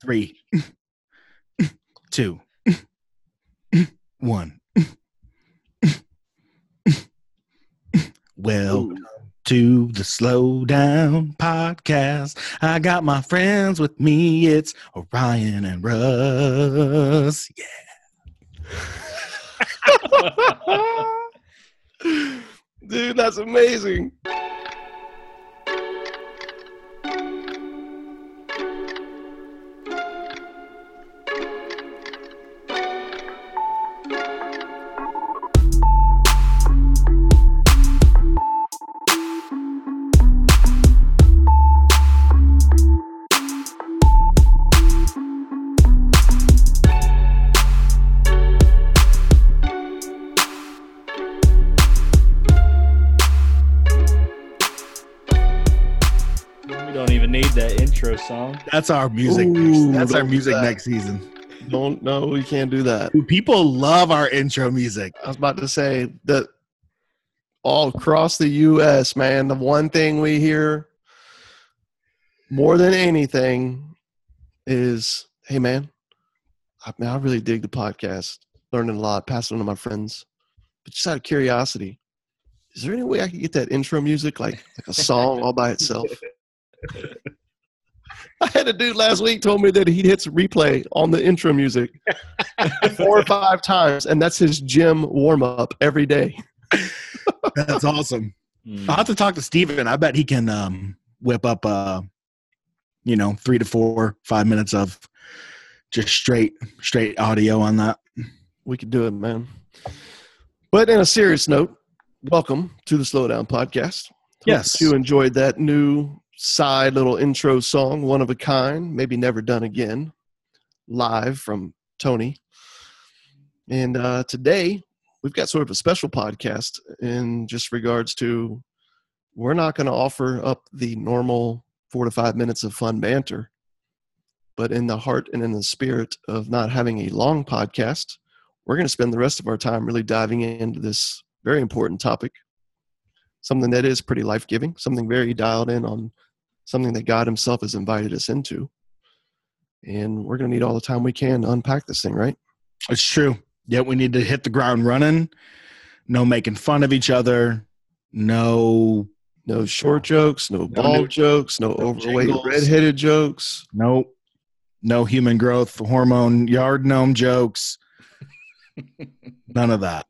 three, two, one. Welcome to the Slow Down Podcast. I got my friends with me. It's Orion and Russ. Yeah. Dude, that's amazing. Song. That's our music. Ooh, That's our music that. next season. Don't no, we can't do that. Dude, people love our intro music. I was about to say that all across the US, man, the one thing we hear more than anything is, hey man, I, man, I really dig the podcast. Learning a lot, passing it on to my friends. But just out of curiosity, is there any way I could get that intro music like like a song all by itself? I had a dude last week told me that he hits replay on the intro music four or five times, and that's his gym warm up every day. That's awesome. Mm. I'll have to talk to Steven. I bet he can um, whip up, uh, you know, three to four, five minutes of just straight, straight audio on that. We could do it, man. But in a serious note, welcome to the Slowdown Podcast. Hope Yes. you enjoyed that new side little intro song, one of a kind, maybe never done again, live from Tony. And uh, today we've got sort of a special podcast in just regards to we're not going to offer up the normal four to five minutes of fun banter, but in the heart and in the spirit of not having a long podcast, we're going to spend the rest of our time really diving into this very important topic, something that is pretty life giving, something very dialed in on something that God Himself has invited us into. And we're going to need all the time we can to unpack this thing, right? It's true. Yet we need to hit the ground running. No making fun of each other. No, No short jokes, no bald new- jokes, no, no overweight jingles. redheaded jokes. no, no human growth hormone yard gnome jokes. None of that.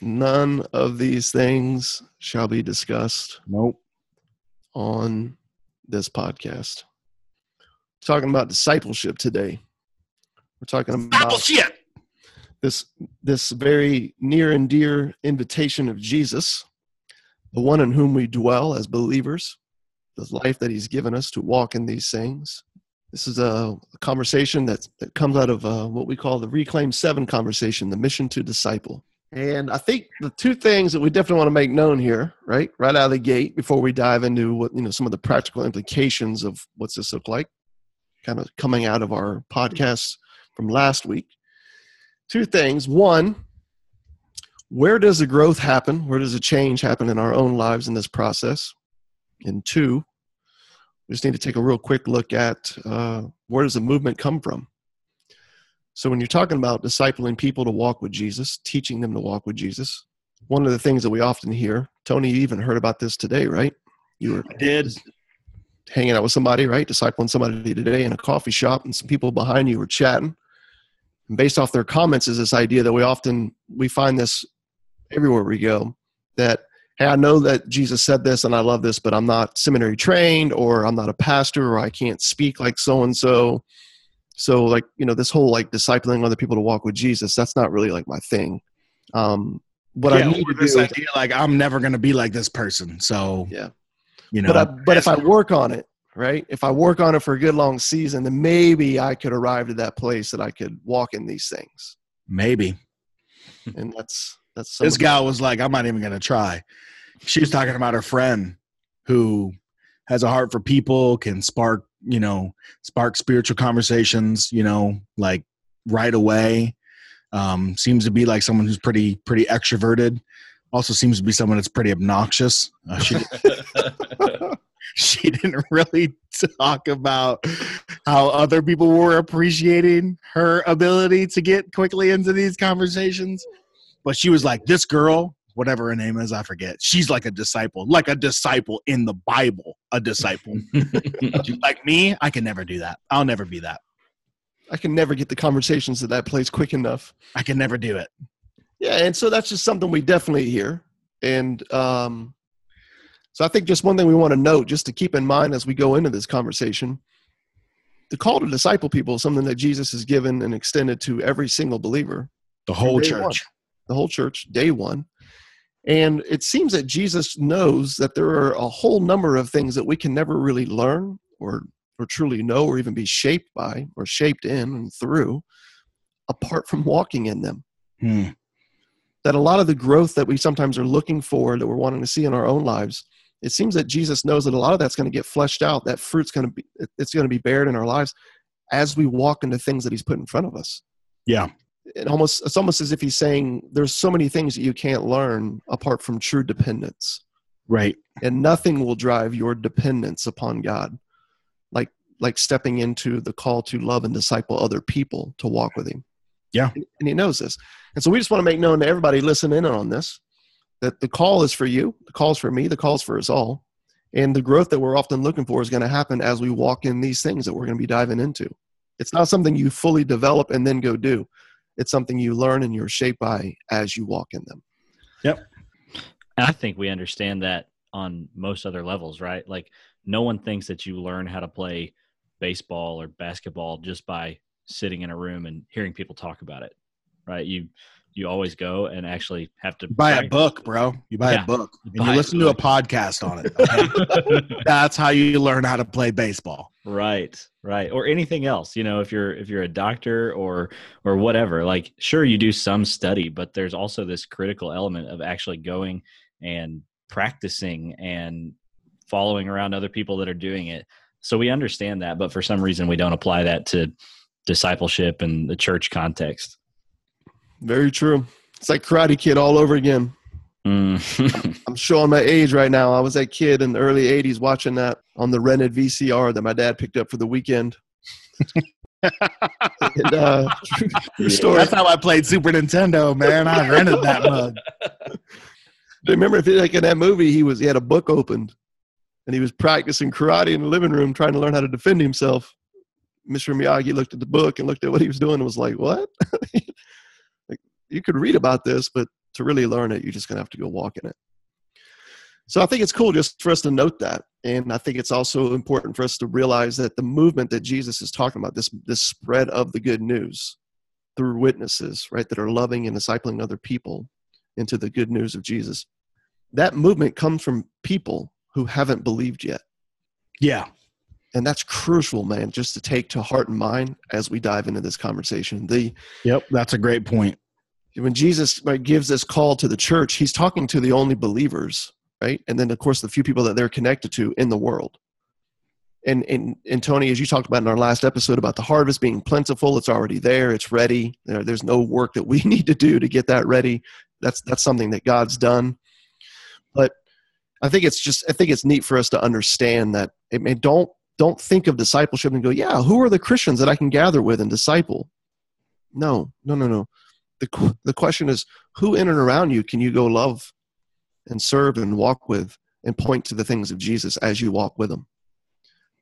None of these things shall be discussed Nope. on this podcast. talking about discipleship today. We're talking about this this very near and dear invitation of Jesus, the one in whom we dwell as believers, the life that He's given us to walk in these things. This is a, conversation that that comes out of uh, what we call the Reclaim Seven conversation, the mission to disciple. And I think the two things that we definitely want to make known here, right, right out of the gate, before we dive into what you know some of the practical implications of what's this look like, kind of coming out of our podcast from last week two things. One, where does the growth happen? Where does the change happen in our own lives in this process? And two, we just need to take a real quick look at uh, where does the movement come from? So, when you're talking about discipling people to walk with Jesus, teaching them to walk with Jesus, one of the things that we often hear, Tony, you even heard about this today, right? You were I did. hanging out with somebody, right? Discipling somebody today in a coffee shop, and some people behind you were chatting. And based off their comments, is this idea that we often we find this everywhere we go that hey, I know that Jesus said this and I love this, but I'm not seminary trained, or I'm not a pastor, or I can't speak like so and so. So, like you know, this whole like discipling other people to walk with Jesus, that's not really like my thing. Um, what yeah, I need to this do, is, idea like I'm never going to be like this person. So yeah. you know, but I, but if I work on it, right? If I work on it for a good long season, then maybe I could arrive to that place that I could walk in these things. maybe And that's that's this guy was like, I'm not even going to try. She was talking about her friend who has a heart for people, can spark, you know, spark spiritual conversations, you know, like right away. Um, seems to be like someone who's pretty, pretty extroverted. Also seems to be someone that's pretty obnoxious. Uh, she, she didn't really talk about how other people were appreciating her ability to get quickly into these conversations. But she was like, this girl, whatever her name is, I forget. She's like a disciple, like a disciple in the Bible, a disciple. like me, I can never do that. I'll never be that. I can never get the conversations to that place quick enough. I can never do it. Yeah, and so that's just something we definitely hear. And um, so I think just one thing we want to note, just to keep in mind as we go into this conversation, the call to disciple people is something that Jesus has given and extended to every single believer, The whole church. one. the whole church, day one. And it seems that Jesus knows that there are a whole number of things that we can never really learn or or truly know or even be shaped by or shaped in and through apart from walking in them Hmm. that a lot of the growth that we sometimes are looking for that we're wanting to see in our own lives it seems that jesus knows that a lot of that's going to get fleshed out that fruit's going to be it's going to be bared in our lives as we walk into things that he's put in front of us Yeah. It almost it's almost as if he's saying there's so many things that you can't learn apart from true dependence. Right. and nothing will drive your dependence upon god. Like like stepping into the call to love and disciple other people to walk with him. Yeah. and he knows this. And so we just want to make known to everybody listening in on this that the call is for you the call is for me the call is for us all. And the growth that we're often looking for is going to happen as we walk in these things that we're going to be diving into. It's not something you fully develop and then go do it's something you learn and you're shaped by as you walk in them Yep. And I think we understand that on most other levels, right? Like no one thinks that you learn how to play baseball or basketball just by sitting in a room and hearing people talk about it, right? You you always go and actually have to Buy a book, bro. You buy Yeah. a book and you listen to a podcast on it. okay? That's how you learn how to play baseball. right right or anything else you know if you're if you're a doctor or or whatever like sure you do some study but there's also this critical element of actually going and practicing and following around other people that are doing it so we understand that but for some reason we don't apply that to discipleship and the church context very true it's like karate kid all over again Mm. I'm showing my age right now. I was that kid in the early 80s watching that on the rented VCR that my dad picked up for the weekend. and, uh, true story. That's how I played Super Nintendo, man. I rented that mug. Remember, if you like in that movie, he was he had a book opened, and he was practicing karate in the living room, trying to learn how to defend himself. Mr. Miyagi looked at the book and looked at what he was doing and was like, "What? you could read about this, but to really learn it, you're just gonna have to go walk in it." So I think it's cool just for us to note that, and I think it's also important for us to realize that the movement that Jesus is talking about this this spread of the good news through witnesses, right, that are loving and discipling other people into the good news of Jesus. That movement comes from people who haven't believed yet. Yeah. And that's crucial, man, just to take to heart and mind as we dive into this conversation. The Yep. That's a great point. When Jesus right, gives this call to the church, he's talking to the only believers, right? And then of course the few people that they're connected to in the world. And and and Tony, as you talked about in our last episode about the harvest being plentiful, it's already there, it's ready. There, there's no work that we need to do to get that ready. That's that's something that God's done. But I think it's just I think it's neat for us to understand that it may don't don't think of discipleship and go, yeah, who are the Christians that I can gather with and disciple? No, no, no, no. The the question is, who in and around you can you go love and serve and walk with and point to the things of Jesus as you walk with them,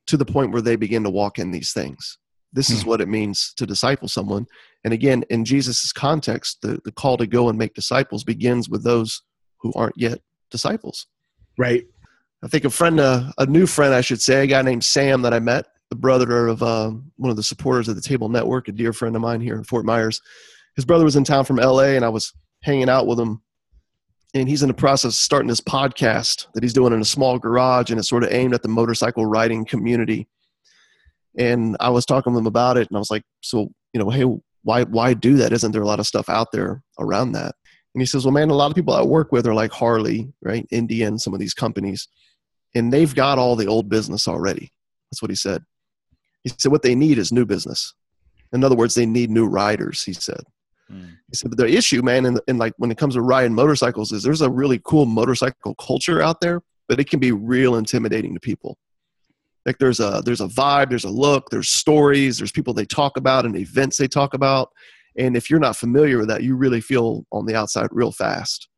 to the point where they begin to walk in these things. This is what it means to disciple someone. And again, in Jesus' context, the, the call to go and make disciples begins with those who aren't yet disciples. Right. I think a friend, uh, a new friend, I should say, a guy named Sam that I met, the brother of um, one of the supporters of the Table Network, a dear friend of mine here in Fort Myers. His brother was in town from LA, and I was hanging out with him. And he's in the process of starting this podcast that he's doing in a small garage, and it's sort of aimed at the motorcycle riding community. And I was talking to him about it, and I was like, "So, you know, hey, why why do that? Isn't there a lot of stuff out there around that?" And he says, "Well, man, a lot of people I work with are like Harley, right, Indian, some of these companies." and they've got all the old business already. That's what he said. He said what they need is new business. In other words, they need new riders. He said. Mm. He said, but the issue, man, and, and like when it comes to riding motorcycles, is there's a really cool motorcycle culture out there, but it can be real intimidating to people. Like there's a there's a vibe, there's a look, there's stories, there's people they talk about and events they talk about. And if you're not familiar with that, you really feel on the outside real fast.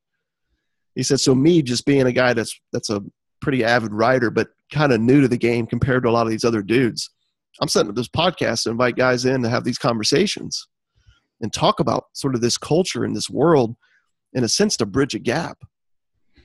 He said, so me just being a guy that's that's a pretty avid rider, but kind of new to the game compared to a lot of these other dudes. I'm setting up this podcast to invite guys in to have these conversations and talk about sort of this culture and this world in a sense to bridge a gap.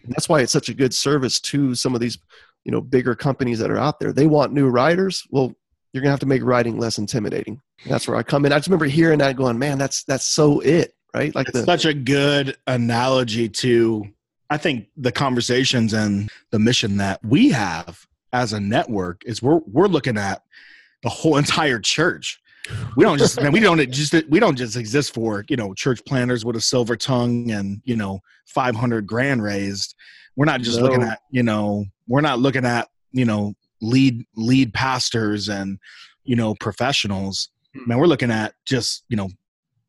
And that's why it's such a good service to some of these, you know, bigger companies that are out there. They want new riders. Well, you're gonna have to make riding less intimidating. that's where I come in. I just remember hearing that going, man, that's that's so it, right? Like it's the, such a good analogy to I think the conversations and the mission that we have as a network is we're we're looking at the whole entire church. We don't just man, we don't just we don't just exist for you know church planners with a silver tongue and you know five hundred grand raised. We're not just no. looking at you know we're not looking at you know lead lead pastors and you know professionals. Hmm. Man, we're looking at just you know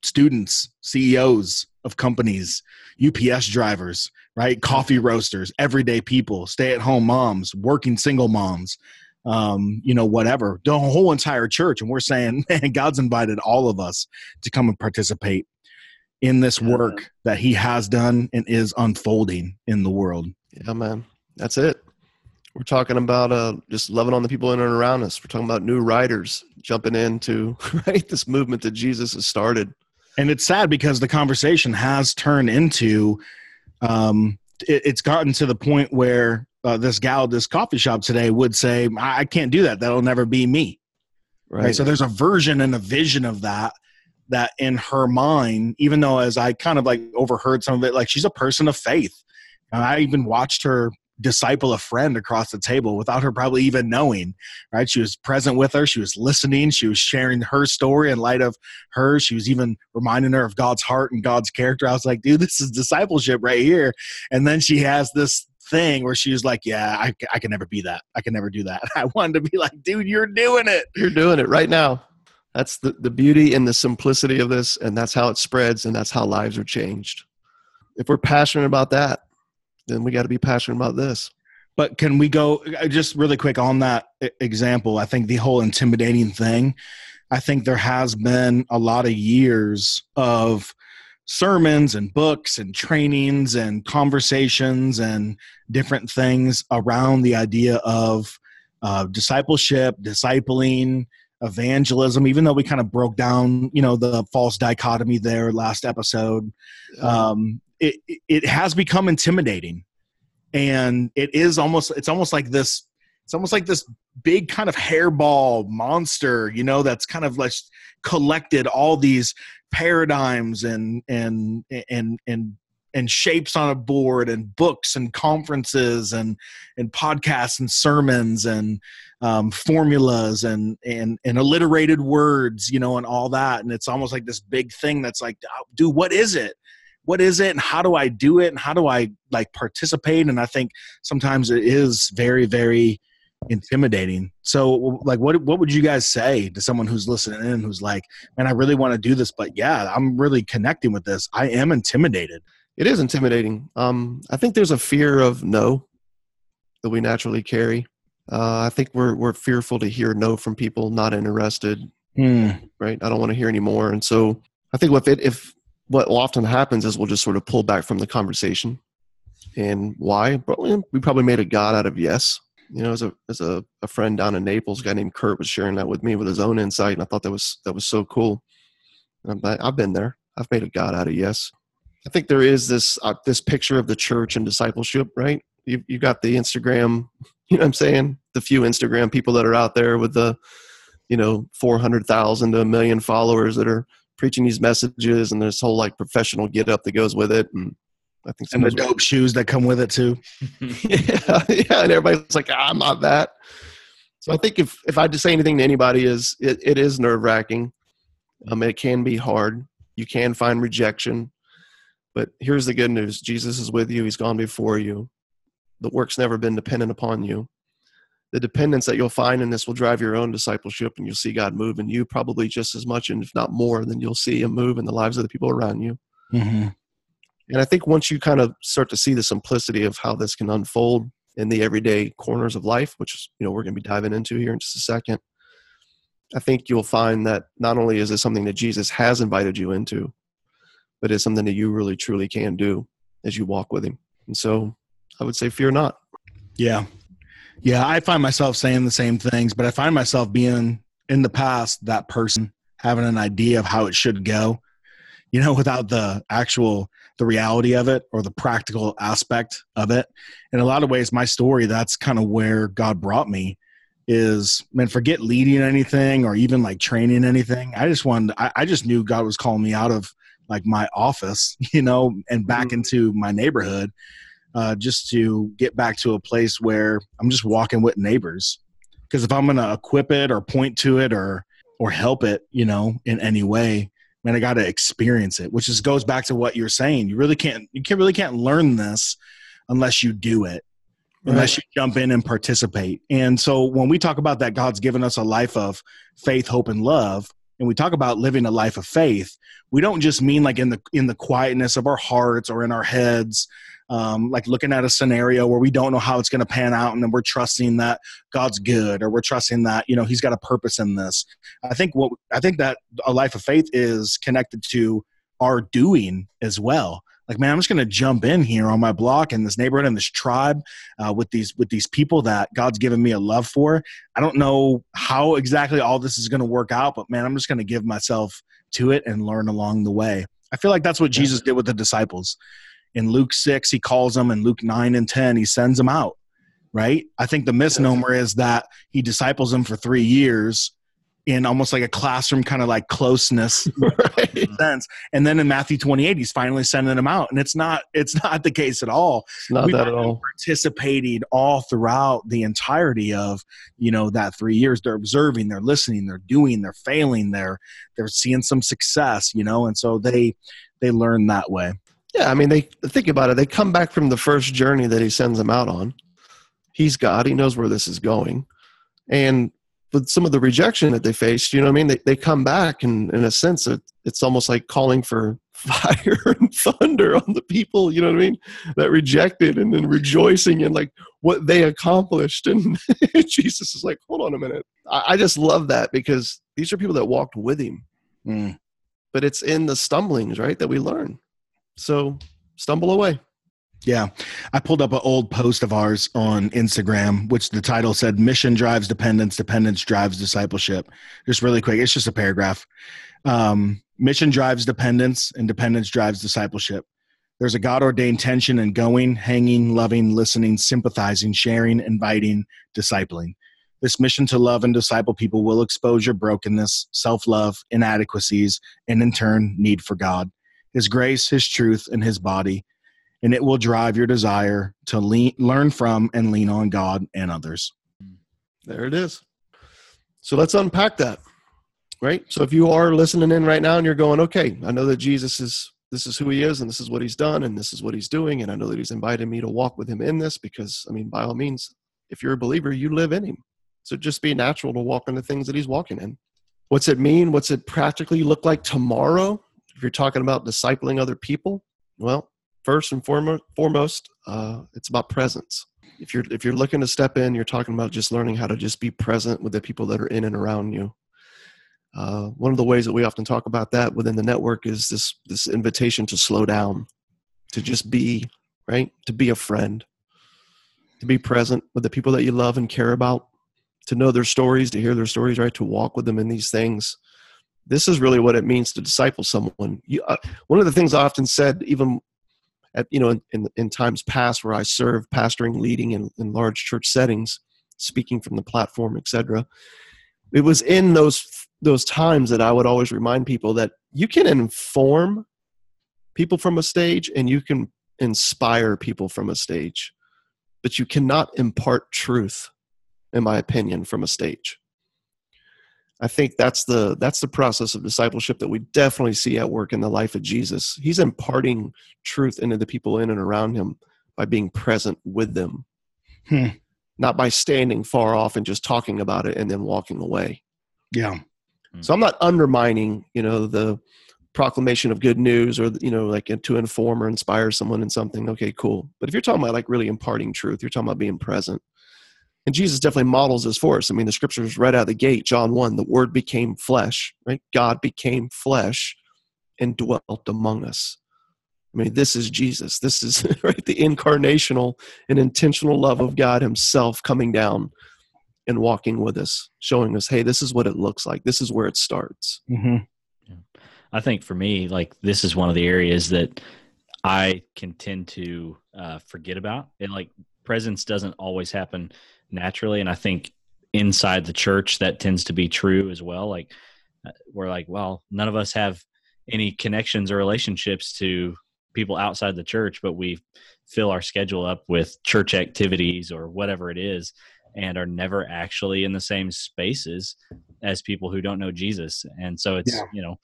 students, CEOs of companies, UPS drivers, right? Coffee roasters, everyday people, stay at home moms, working single moms, um, you know, whatever, the whole entire church. And we're saying, man, God's invited all of us to come and participate in this work that He has done and is unfolding in the world. Yeah, man. That's it. We're talking about uh, just loving on the people in and around us. We're talking about new writers jumping into right this movement that Jesus has started. And it's sad because the conversation has turned into um, it, it's gotten to the point where uh, this gal at this coffee shop today would say, I, I can't do that. That'll never be me. Right. right. So there's a version and a vision of that that in her mind, even though as I kind of like overheard some of it, like she's a person of faith. And I even watched her disciple a friend across the table without her probably even knowing right she was present with her she was listening she was sharing her story in light of her she was even reminding her of god's heart and god's character i was like dude this is discipleship right here and then she has this thing where she was like yeah i, I can never be that i can never do that i wanted to be like dude you're doing it you're doing it right now that's the, the beauty and the simplicity of this and that's how it spreads and that's how lives are changed if we're passionate about that then we got to be passionate about this. But can we go uh, just really quick on that example? I think the whole intimidating thing, I think there has been a lot of years of sermons and books and trainings and conversations and different things around the idea of uh, discipleship, discipling, evangelism even though we kind of broke down you know the false dichotomy there last episode um, it it has become intimidating. And it is almost it's almost like this it's almost like this big kind of hairball monster you know that's kind of like collected all these paradigms and and and and and shapes on a board and books and conferences and and podcasts and sermons and um, formulas and and and alliterated words you know and all that. And it's almost like this big thing that's like dude what is it? What is it? And how do I do it? And how do I like participate? And I think sometimes it is very, very intimidating. So like what what would you guys say to someone who's listening in who's like, man, I really want to do this, but yeah, I'm really connecting with this. I am intimidated. It is intimidating. Um, I think there's a fear of no that we naturally carry. Uh, I think we're we're fearful to hear no from people, not interested. Hmm. Right? I don't want to hear anymore. And so I think if it if what often happens is we'll just sort of pull back from the conversation. And why? We probably made a God out of yes. You know, as a as a, a friend down in Naples, a guy named Kurt was sharing that with me with his own insight, and I thought that was that was so cool. I've been there. I've made a God out of yes. I think there is this uh, this picture of the church and discipleship, right? You you got the Instagram, you know what I'm saying? The few Instagram people that are out there with the, you know, four hundred thousand to a million followers that are preaching these messages and this whole like professional get up that goes with it and I think and the dope shoes that come with it too. yeah, yeah, and everybody's like, ah, I'm not that. So I think if if I had to say anything to anybody is it, it is nerve wracking. Um, it can be hard. You can find rejection, but here's the good news: Jesus is with you. He's gone before you. The work's never been dependent upon you the dependence that you'll find in this will drive your own discipleship and you'll see God move in you probably just as much and if not more than you'll see him move in the lives of the people around you. Mm-hmm. And I think once you kind of start to see the simplicity of how this can unfold, in the everyday corners of life, which you know we're going to be diving into here in just a second, I think you'll find that not only is this something that Jesus has invited you into, but it's something that you really truly can do as you walk with Him. And so, I would say, fear not. Yeah, yeah. I find myself saying the same things, but I find myself being in the past that person having an idea of how it should go, you know, without the actual the reality of it or the practical aspect of it. In a lot of ways, my story, that's kind of where God brought me is man, forget leading anything or even like training anything. I just wanted, I, I just knew God was calling me out of like my office, you know, and back mm-hmm. into my neighborhood, uh, just to get back to a place where I'm just walking with neighbors. Because if I'm going to equip it or point to it or or help it, you know, in any way, man, I got to experience it. Which just goes back to what you're saying. You really can't, you can really can't learn this unless you do it unless you jump in and participate. And so when we talk about that God's given us a life of faith, hope and love, and we talk about living a life of faith, we don't just mean like in the in the quietness of our hearts or in our heads um, like looking at a scenario where we don't know how it's going to pan out and then we're trusting that god's good or we're trusting that you know he's got a purpose in this. I think what i think that a life of faith is connected to our doing as well. Like man i'm just going to jump in here on my block in this neighborhood in this tribe uh, with these with these people that god's given me a love for. I don't know how exactly all this is going to work out but man i'm just going to give myself to it and learn along the way. I feel like that's what jesus did with the disciples in luke 6 he calls them in luke 9 and 10 he sends them out right i think the misnomer is that he disciples them for three years in almost like a classroom kind of like closeness right. sense. And then in Matthew 28, he's finally sending them out. And it's not it's not the case at all. It's not We've that at all. Participating all throughout the entirety of, you know, that three years. They're observing, they're listening, they're doing, they're failing, they're they're seeing some success, you know, and so they they learn that way. Yeah, I mean they think about it, they come back from the first journey that he sends them out on. He's God, he knows where this is going. And with some of the rejection that they faced, you know what I mean? They, they come back and in a sense it, it's almost like calling for fire and thunder on the people, you know what I mean? That rejected and then rejoicing in like what they accomplished. And Jesus is like, hold on a minute. I, I, just love that because these are people that walked with him. Mm. But it's in the stumblings, right, that we learn. So stumble away. Yeah. I pulled up an old post of ours on Instagram, which the title said Mission drives dependence, dependence drives discipleship. Just really quick, it's just a paragraph. Um, mission drives dependence, and dependence drives discipleship. There's a God ordained tension in going, hanging, loving, listening, sympathizing, sharing, inviting, discipling. This mission to love and disciple people will expose your brokenness, self love, inadequacies, and in turn, need for God, His grace, His truth, and His body and it will drive your desire to lean, learn from and lean on God and others. There it is. So let's unpack that. Right? So if you are listening in right now and you're going, okay, I know that Jesus is this is who he is and this is what he's done and this is what he's doing and I know that he's invited me to walk with him in this because I mean by all means if you're a believer you live in him. So just be natural to walk in the things that he's walking in. What's it mean? What's it practically look like tomorrow? If you're talking about discipling other people, well, first and foremost, uh, it's about presence. If you're if you're looking to step in, you're talking about just learning how to just be present with the people that are in and around you. Uh, one of the ways that we often talk about that within the network is this this invitation to slow down, to just be right, to be a friend, to be present with the people that you love and care about, to know their stories, to hear their stories, right, to walk with them in these things. This is really what it means to disciple someone. You, uh, one of the things I often said, even at you know in, in, in times past where I served pastoring, leading in, in large church settings, speaking from the platform, etc. It was in those those times that I would always remind people that you can inform people from a stage and you can inspire people from a stage, but you cannot impart truth, in my opinion, from a stage. I think that's the that's the process of discipleship that we definitely see at work in the life of Jesus. He's imparting truth into the people in and around him by being present with them. Hmm. Not by standing far off and just talking about it and then walking away. Yeah. So I'm not undermining, you know, the proclamation of good news or you know like to inform or inspire someone in something okay cool but if you're talking about like really imparting truth you're talking about being present and jesus definitely models this for us. I mean the scriptures right out of the gate john 1 the word became flesh right? God became flesh and dwelt among us. I mean this is jesus. This is right the incarnational and intentional love of god himself coming down and walking with us showing us hey this is what it looks like. This is where it starts. Mm-hmm. I think for me, like this is one of the areas that I can tend to uh, forget about. And like presence doesn't always happen naturally, and I think inside the church that tends to be true as well. Like uh, we're like, well, none of us have any connections or relationships to people outside the church, but we fill our schedule up with church activities or whatever it is, and are never actually in the same spaces as people who don't know Jesus. And so it's Yeah. you know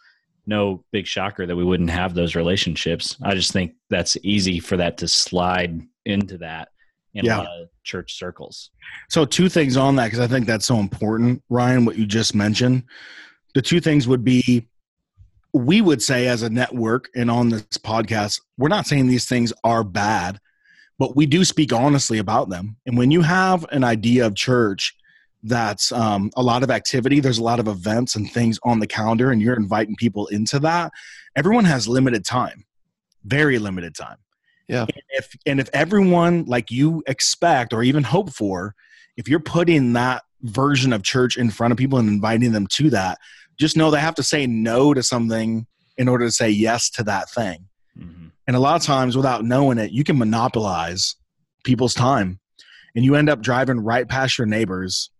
no big shocker that we wouldn't have those relationships. I just think that's easy for that to slide into that in Yeah. a lot of church circles. So, two things on that because I think that's so important, Ryan, what you just mentioned. The two things would be we would say as a network and on this podcast, we're not saying these things are bad, but we do speak honestly about them. And when you have an idea of church that's um, a lot of activity, there's a lot of events and things on the calendar, and you're inviting people into that, everyone has limited time, very limited time. Yeah. And if and if everyone like you expect or even hope for, if you're putting that version of church in front of people and inviting them to that, just know they have to say no to something in order to say yes to that thing. Mhm. And a lot of times, without knowing it, you can monopolize people's time. And you end up driving right past your neighbors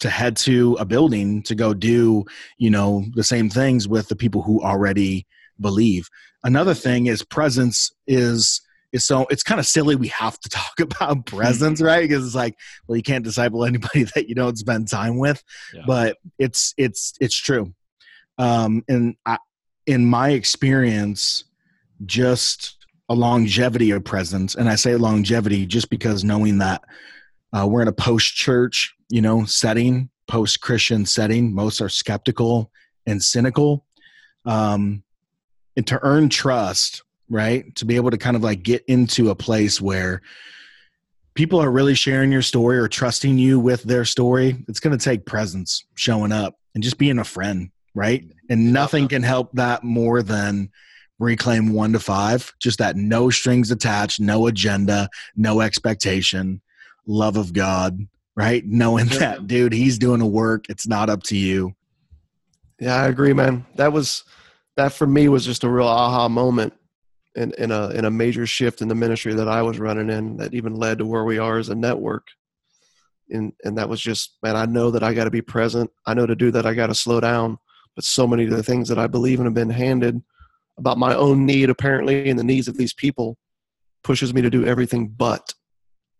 to head to a building to go do, you know, the same things with the people who already believe. Another thing is presence is is so it's kind of silly we have to talk about presence, right? Because it's like, well, you can't disciple anybody that you don't spend time with. Yeah. But it's it's it's true. Um and I, in my experience, just a longevity of presence and i say longevity just because knowing that uh, we're in a post church you know setting post christian setting most are skeptical and cynical um, and to earn trust right? To be able to kind of like get into a place where people are really sharing your story or trusting you with their story it's going to take presence showing up and just being a friend right? And nothing can help that more than reclaim one to five just that no strings attached no agenda no expectation love of god right? Knowing that dude he's doing the work it's not up to you. Yeah, I agree, man. That was that for me was just a real aha moment in, in a in a major shift in the ministry that I was running in that even led to where we are as a network. And and that was just, man, I know that I gotta be present. I know to do that I gotta slow down. But so many of the things that I believe in have been handed about my own need apparently and the needs of these people pushes me to do everything but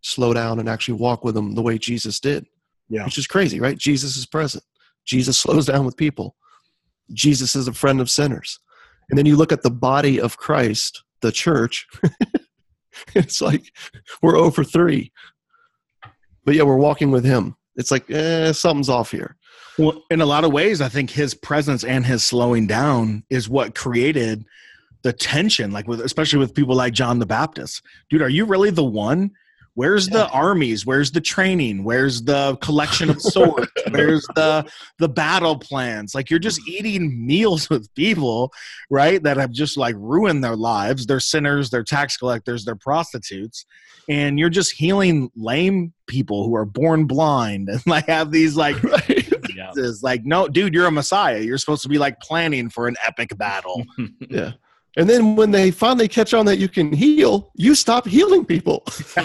slow down and actually walk with them the way Jesus did. Yeah. Which is crazy, right? Jesus is present. Jesus slows down with people. Jesus is a friend of sinners. And then you look at the body of Christ, the church, it's like we're over three. But yeah, we're walking with him. It's like, eh, something's off here. Well, in a lot of ways, I think his presence and his slowing down is what created the tension, like with especially with people like John the Baptist. Dude, are you really the one? Where's the armies? Where's the training? Where's the collection of swords? Where's the the battle plans? Like you're just eating meals with people, right? That have just like ruined their lives. They're sinners, they're tax collectors, they're prostitutes, and you're just healing lame people who are born blind and like have these like Right? Yeah. like, no, dude, you're a messiah. You're supposed to be like planning for an epic battle. yeah. And then when they finally catch on that you can heal, you stop healing people.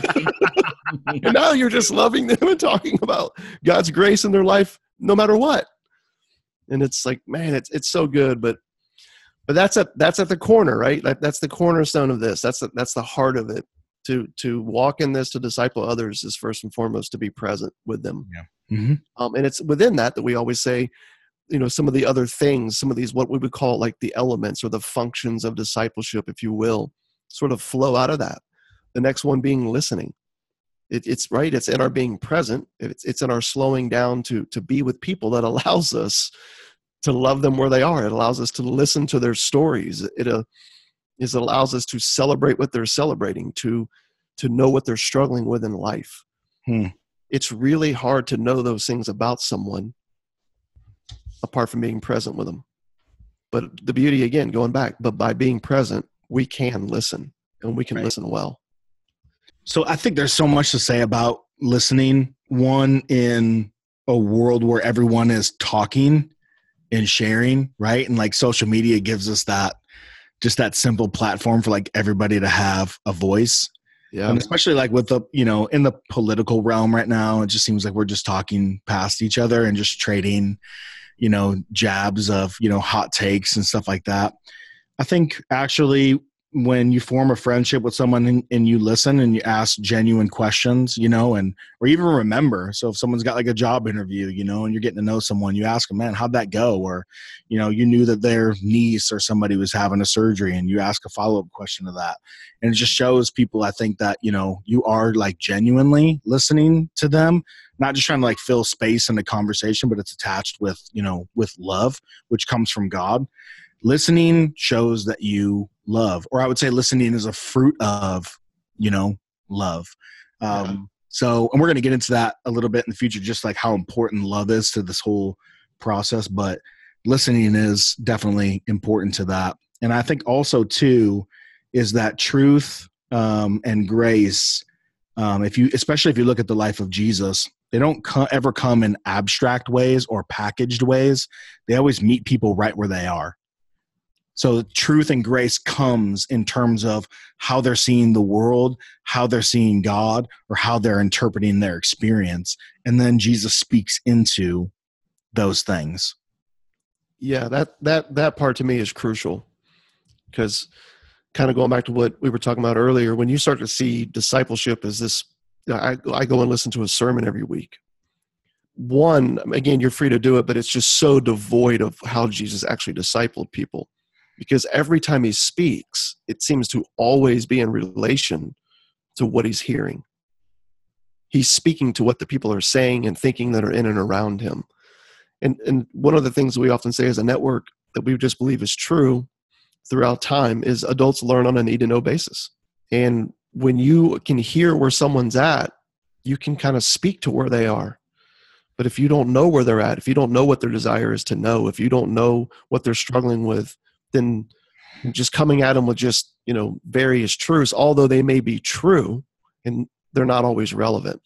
and now you're just loving them and talking about God's grace in their life no matter what. And it's like, man, it's it's so good, but but that's at that's at the corner, right? That, that's the cornerstone of this. That's the, that's the heart of it. To to walk in this to disciple others is first and foremost to be present with them. Mm-hmm. Um, and it's within that that we always say, you know, some of the other things, some of these what we would call like the elements or the functions of discipleship, if you will, sort of flow out of that. The next one being listening. It, it's right. It's in our being present. It's it's in our slowing down to to be with people that allows us to love them where they are. It allows us to listen to their stories. It, uh, it allows us to celebrate what they're celebrating, to to know what they're struggling with in life. Hmm. It's really hard to know those things about someone apart from being present with them. But the beauty, again, going back, but by being present, we can listen and we can Right. listen well. So I think there's so much to say about listening. One in a world where everyone is talking and sharing, right? And like social media gives us that just that simple platform for like everybody to have a voice. Yeah. And especially like with the, you know, in the political realm right now, it just seems like we're just talking past each other and just trading, you know, jabs of, you know, hot takes and stuff like that. I think actually when you form a friendship with someone and, and you listen and you ask genuine questions, you know, and or even remember. So if someone's got like a job interview, you know, and you're getting to know someone, you ask them, man, how'd that go? Or, you know, you knew that their niece or somebody was having a surgery and you ask a follow up question to that. And it just shows people, I think, that, you know, you are like genuinely listening to them, not just trying to like fill space in the conversation, but it's attached with, you know, with love, which comes from God listening shows that you love or i would say listening is a fruit of you know love. Um Yeah. so and we're going to get into that a little bit in the future just like how important love is to this whole process but listening is definitely important to that. And i think also too is that truth um and grace um if you especially if you look at the life of jesus they don't co- ever come in abstract ways or packaged ways. They always meet people right where they are so truth and grace comes in terms of how they're seeing the world, how they're seeing God, or how they're interpreting their experience. And then Jesus speaks into those things. yeah that that that part to me is crucial because kind of going back to what we were talking about earlier when you start to see discipleship as this I, I go and listen to a sermon every week one again you're free to do it but it's just so devoid of how jesus actually discipled people because every time he speaks it seems to always be in relation to what he's hearing. He's speaking to what the people are saying and thinking that are in and around him. And and one of the things we often say as a network that we just believe is true throughout time is adults learn on a need to know basis. And when you can hear where someone's at you can kind of speak to where they are. But if you don't know where they're at if you don't know what their desire is to know if you don't know what they're struggling with then just coming at them with just you know various truths although they may be true and they're not always relevant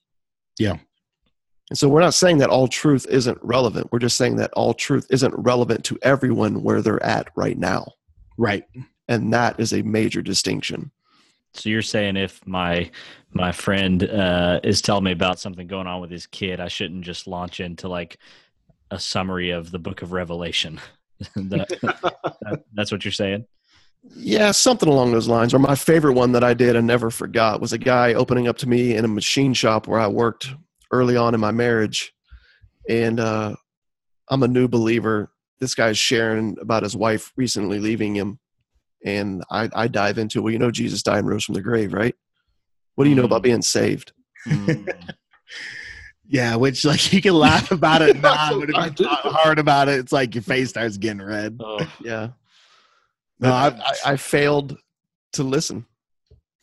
Yeah. and so we're not saying that all truth isn't relevant. We're just saying that all truth isn't relevant to everyone where they're at right now. Right. And that is a major distinction. So you're saying if my my friend uh, is telling me about something going on with his kid, I shouldn't just launch into like a summary of the Book of Revelation. That- that- that's what you're saying. Yeah, something along those lines. Or my favorite one that I did and never forgot was a guy opening up to me in a machine shop where I worked early on in my marriage. And uh, I'm a new believer. This guy's sharing about his wife recently leaving him. And I, I dive into, well, you know, Jesus died and rose from the grave, right? What do you know about Mm. being saved? Yeah, which like you can laugh about it now, but if I you do. thought hard about it, it's like your face starts getting red. Oh, Yeah. No, I, I, I, I failed to listen.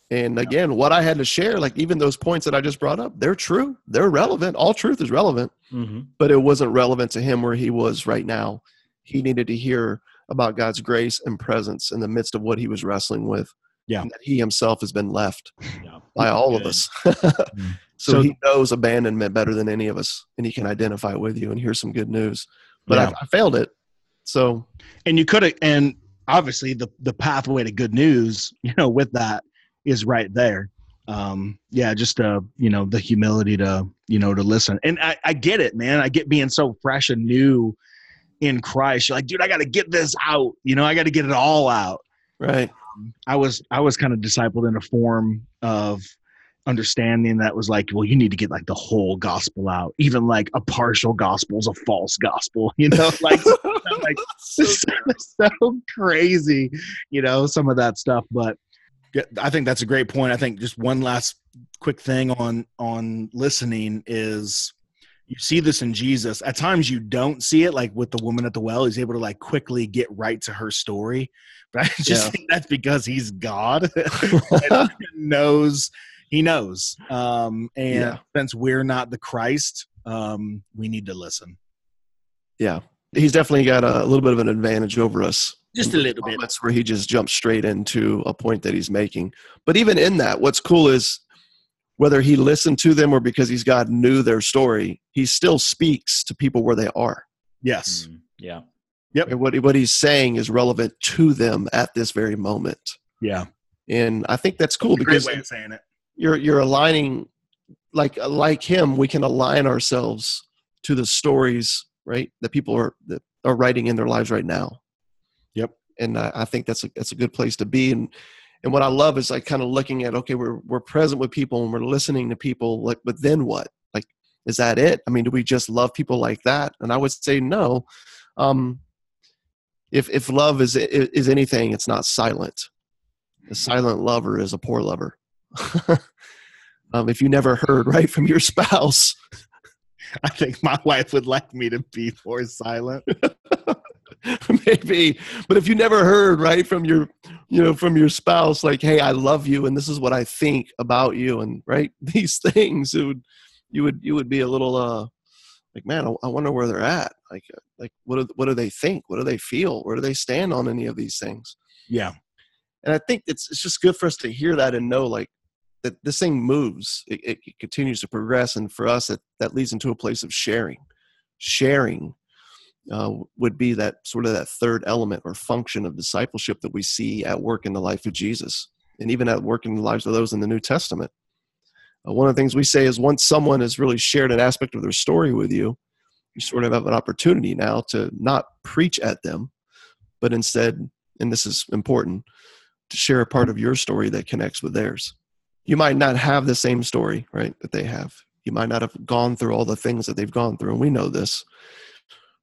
And again, what I had to share, like even those points that I just brought up, they're true. They're relevant. All truth is relevant, mhm. but it wasn't relevant to him where he was right now. He needed to hear about God's grace and presence in the midst of what he was wrestling with. Yeah. And that he himself has been left Yeah. by all of us. Mm. So, So- he knows abandonment better than any of us, and he can identify with you and hear some good news. But Yeah. I, I failed it. So and you could have, and obviously the the pathway to good news, you know, with that is right there. Um, yeah, just uh, you know, the humility to you know to listen, and I, I get it, man. I get being so fresh and new in Christ. You're like, dude, I got to get this out. You know, I got to get it all out. right. I was I was kind of discipled in a form of understanding that was like, well, you need to get like the whole gospel out. Even like a partial gospel is a false gospel, you know, like like it's so crazy, you know, some of that stuff. But yeah, I think that's a great point. I think just one last quick thing on on listening is, you see this in Jesus. At times you don't see it, like with the woman at the well. He's able to like quickly get right to her story, but I just Yeah. think that's because he's God and knows. He knows, um, and Yeah. since we're not the Christ, um, we need to listen Yeah. He's definitely got a, little bit of an advantage over us. just a little bit. That's where he just jumps straight into a point that he's making. But even in that, what's cool is whether he listened to them or because he's God knew their story, he still speaks to people where they are. Yes, Mm, yeah. And what, what he's saying is relevant to them at this very moment. yeah, And I think that's cool Great because way of saying it. You're you're aligning like like him we can align ourselves to the stories right that people are that are writing in their lives right now. Yep. and i, I think that's a that's a good place to be. And and what i love is like kind of looking at okay we're we're present with people and we're listening to people like but then what? Like is that it? I mean do we just love people like that? And i would say no. Um if if love is is anything it's not silent. A silent lover is a poor lover um, if you never heard right from your spouse I think my wife would like me to be more silent. maybe. But if you never heard right from your you know from your spouse like hey i love you and this is what i think about you and right these things it would you would you would be a little uh like man i, I wonder where they're at. Like uh, like what do, what do they think? What do they feel? Where do they stand on any of these things? Yeah, and I think it's it's just good for us to hear that and know like that this thing moves. It, it continues to progress, and for us, that that leads into a place of sharing. Sharing uh, would be that sort of that third element or function of discipleship that we see at work in the life of Jesus, and even at work in the lives of those in the New Testament. Uh, one of the things we say is once someone has really shared an aspect of their story with you, you sort of have an opportunity now to not preach at them, but instead, and this is important, to share a part of your story that connects with theirs. You might not have the same story, right, that they have. You might not have gone through all the things that they've gone through, and we know this.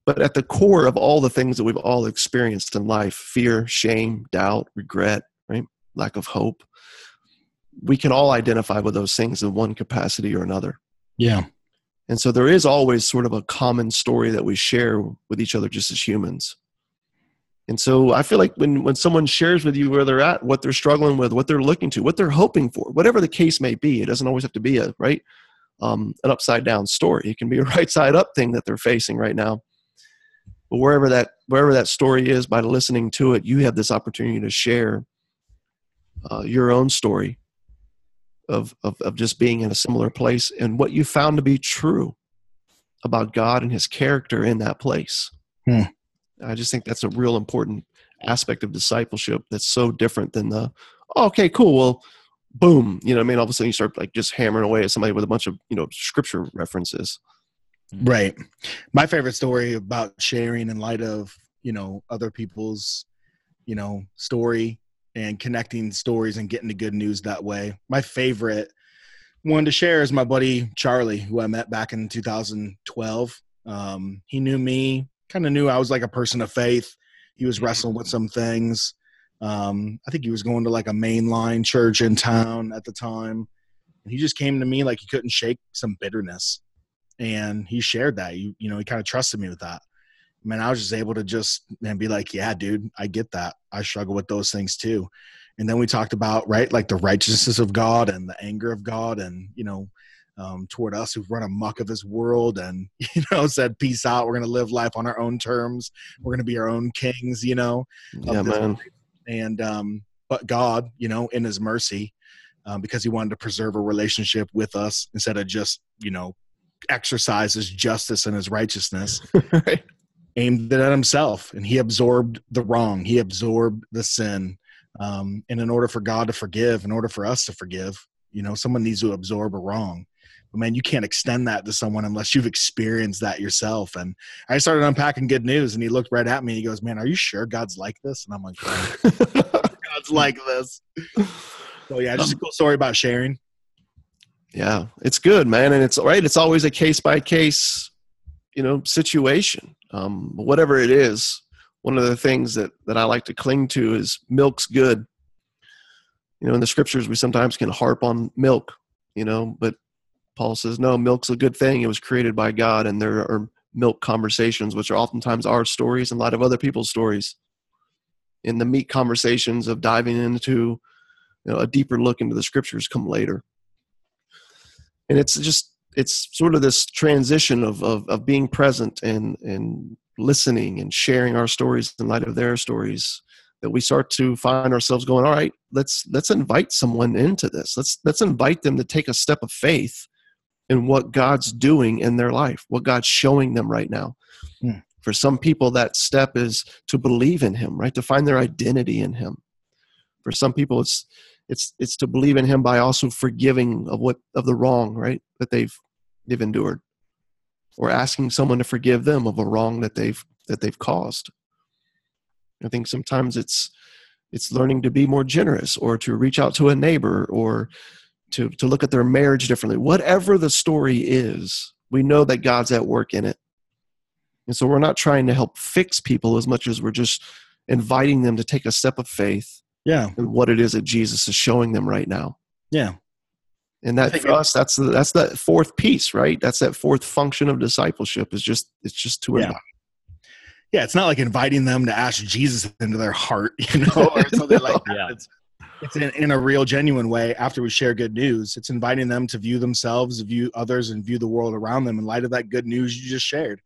But at the core of all the things that we've all experienced in life fear, shame, doubt, regret, right, lack of hope we can all identify with those things in one capacity or another. yeah, And so there is always sort of a common story that we share with each other just as humans. And so I feel like when, when someone shares with you where they're at, what they're struggling with, what they're looking to, what they're hoping for, whatever the case may be, it doesn't always have to be a right um, an upside down story. It can be a right side up thing that they're facing right now. But wherever that wherever that story is, by listening to it, you have this opportunity to share uh, your own story of, of of just being in a similar place and what you found to be true about God and His character in that place. Hmm. I just think that's a real important aspect of discipleship that's so different than the oh, okay, cool. Well, boom, you know, what I mean, all of a sudden you start like just hammering away at somebody with a bunch of you know scripture references. right. My favorite story about sharing in light of you know other people's you know story and connecting stories and getting the good news that way. My favorite one to share is my buddy Charlie, who I met back in 2012. Um, he knew me, kind of knew I was like a person of faith. He was wrestling with some things. Um, I think he was going to like a mainline church in town at the time. And he just came to me like he couldn't shake some bitterness. And he shared that. You, you know, he kind of trusted me with that. Man, I was just able to just and be like, yeah, dude, I get that. I struggle with those things too. And then we talked about, right, like the righteousness of God and the anger of God and, you know, um, toward us who've run amok of this world and, you know, said, peace out. We're going to live life on our own terms. We're going to be our own kings, you know Yeah, man. and um, but God, you know, in His mercy, um, because He wanted to preserve a relationship with us instead of just you know exercise His justice and His righteousness, right. aimed it at Himself, and He absorbed the wrong, He absorbed the sin, um, and in order for God to forgive, in order for us to forgive, you know, someone needs to absorb a wrong. But man, you can't extend that to someone unless you've experienced that yourself. And I started unpacking good news, and he looked right at me. He goes, "Man, are you sure God's like this?" And I'm like, God's like this. So yeah, just a cool story about sharing. Yeah, it's good, man, and it's right. It's always a case by case, you know, situation. Um, whatever it is, one of the things that that I like to cling to is milk's good. You know, in the scriptures, we sometimes can harp on milk, you know, but Paul says, no, milk's a good thing. It was created by God, and there are milk conversations, which are oftentimes our stories and a lot of other people's stories. In the meat conversations of diving into you know, a deeper look into the scriptures come later. And it's just it's sort of this transition of, of, of being present and, and listening and sharing our stories in light of their stories that we start to find ourselves going all right let's let's invite someone into this let's let's invite them to take a step of faith in what god's doing in their life what god's showing them right now. Hmm. for some people that step is to believe in him right? To find their identity in him. For some people it's it's it's to believe in him by also forgiving of what of the wrong right that they've they've endured. Or asking someone to forgive them of a wrong that they've that they've caused. I think sometimes it's it's learning to be more generous or to reach out to a neighbor or to to look at their marriage differently. Whatever the story is we know that god's at work in it. And so we're not trying to help fix people as much as we're just inviting them to take a step of faith yeah. and what it is that jesus is showing them right now. Yeah. And that for us that's the, that's that fourth piece right? That's that fourth function of discipleship is just it's just to yeah. invite. Yeah it's not like inviting them to ask jesus into their heart you know? Or something like that yeah. it's, it's in, in a real genuine way after we share good news it's inviting them to view themselves view others and view the world around them in light of that good news you just shared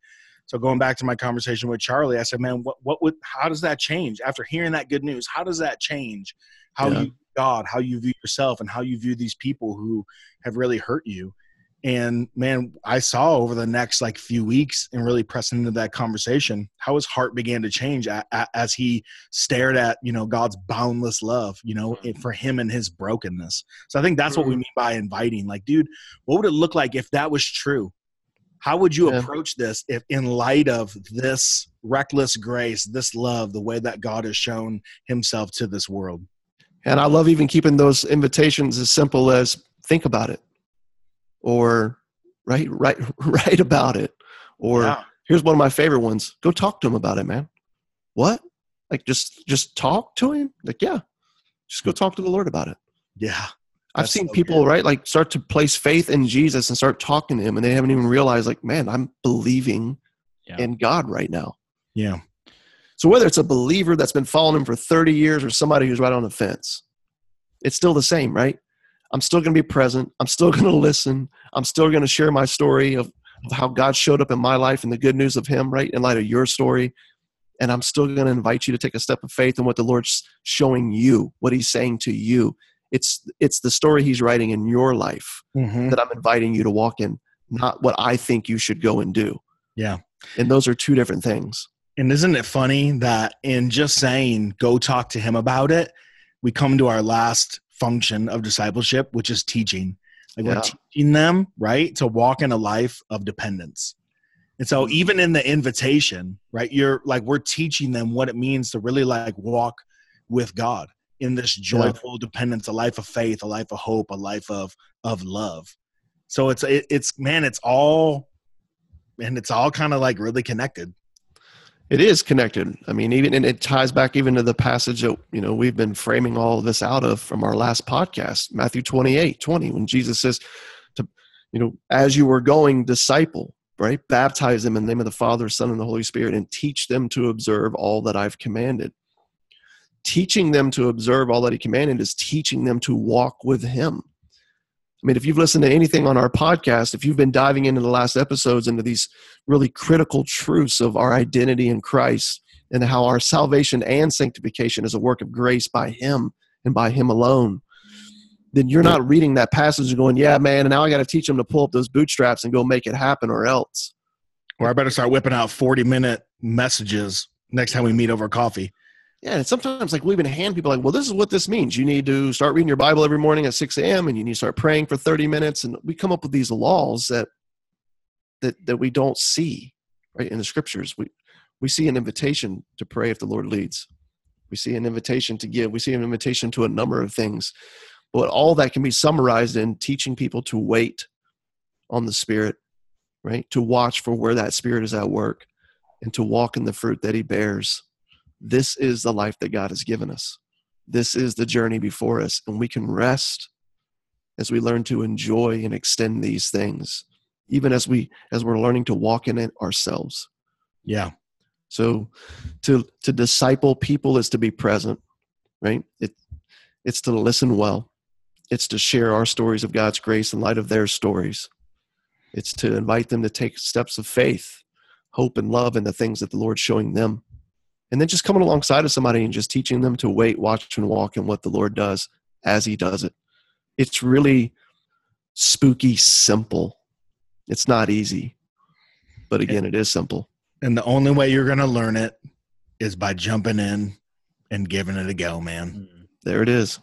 so going back to my conversation with charlie i said man what, what would how does that change after hearing that good news how does that change how yeah. you God, how you view yourself, and how you view these people who have really hurt you. And man, I saw over the next like few weeks and really pressing into that conversation how his heart began to change as he stared at you know God's boundless love, you know, mm-hmm. for him and his brokenness. So I think that's what we mm-hmm. mean by inviting. Like, dude, what would it look like if that was true? How would you yeah. approach this if, in light of this reckless grace, this love, the way that God has shown Himself to this world? And I love even keeping those invitations as simple as think about it or write, write, write about it. Or yeah. here's one of my favorite ones. Go talk to him about it, man. What? Like just, just talk to him? Like, yeah, just go talk to the Lord about it. Yeah. I've seen so people, good. right, like start to place faith in Jesus and start talking to him and they haven't even realized like, man, I'm believing yeah. in God right now. Yeah. So whether it's a believer that's been following him for 30 years or somebody who's right on the fence, it's still the same, right? I'm still going to be present. I'm still going to listen. I'm still going to share my story of, of how God showed up in my life and the good news of Him, right, in light of your story. And I'm still going to invite you to take a step of faith in what the Lord's showing you, what He's saying to you. It's it's the story He's writing in your life mm-hmm. that I'm inviting you to walk in, not what I think you should go and do. Yeah. And those are two different things. And isn't it funny that in just saying, go talk to him about it, we come to our last function of discipleship, which is teaching. Like yeah. we're teaching them, right, to walk in a life of dependence. And so mm-hmm. even in the invitation, right, you're like, we're teaching them what it means to really like walk with God in this joyful yeah. dependence, a life of faith, a life of hope, a life of of love. So it's it, it's man, it's all and it's all kind of like really connected. It is connected. I mean, even and it ties back even to the passage that you know we've been framing all this out of from our last podcast, Matthew 28, 20, when Jesus says to you know, as you were going, disciple, right? Baptize them in the name of the Father, Son, and the Holy Spirit, and teach them to observe all that I've commanded. Teaching them to observe all that he commanded is teaching them to walk with him. I mean, if you've listened to anything on our podcast, if you've been diving into the last episodes into these really critical truths of our identity in Christ and how our salvation and sanctification is a work of grace by Him and by Him alone, then you're not reading that passage and going, yeah, man, and now I got to teach them to pull up those bootstraps and go make it happen or else. Or I better start whipping out 40 minute messages next time we meet over coffee. Yeah, and sometimes like we even hand people like, well, this is what this means. You need to start reading your Bible every morning at 6 a.m. and you need to start praying for 30 minutes. And we come up with these laws that that that we don't see right in the scriptures. We we see an invitation to pray if the Lord leads. We see an invitation to give. We see an invitation to a number of things. But all that can be summarized in teaching people to wait on the Spirit, right? To watch for where that Spirit is at work and to walk in the fruit that He bears this is the life that God has given us. This is the journey before us, and we can rest as we learn to enjoy and extend these things, even as we as we're learning to walk in it ourselves. Yeah. So to to disciple people is to be present, right? It it's to listen well. It's to share our stories of God's grace in light of their stories. It's to invite them to take steps of faith, hope, and love in the things that the Lord's showing them. And then just coming alongside of somebody and just teaching them to wait, watch, and walk in what the Lord does as He does it. It's really spooky simple. It's not easy, but again, it is simple. And the only way you're going to learn it is by jumping in and giving it a go, man. There it is.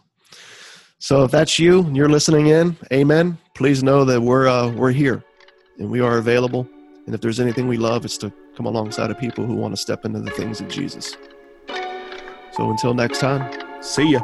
So if that's you and you're listening in, amen. Please know that we're uh, we're here and we are available. And if there's anything we love, it's to come alongside of people who want to step into the things of Jesus. So until next time, See ya.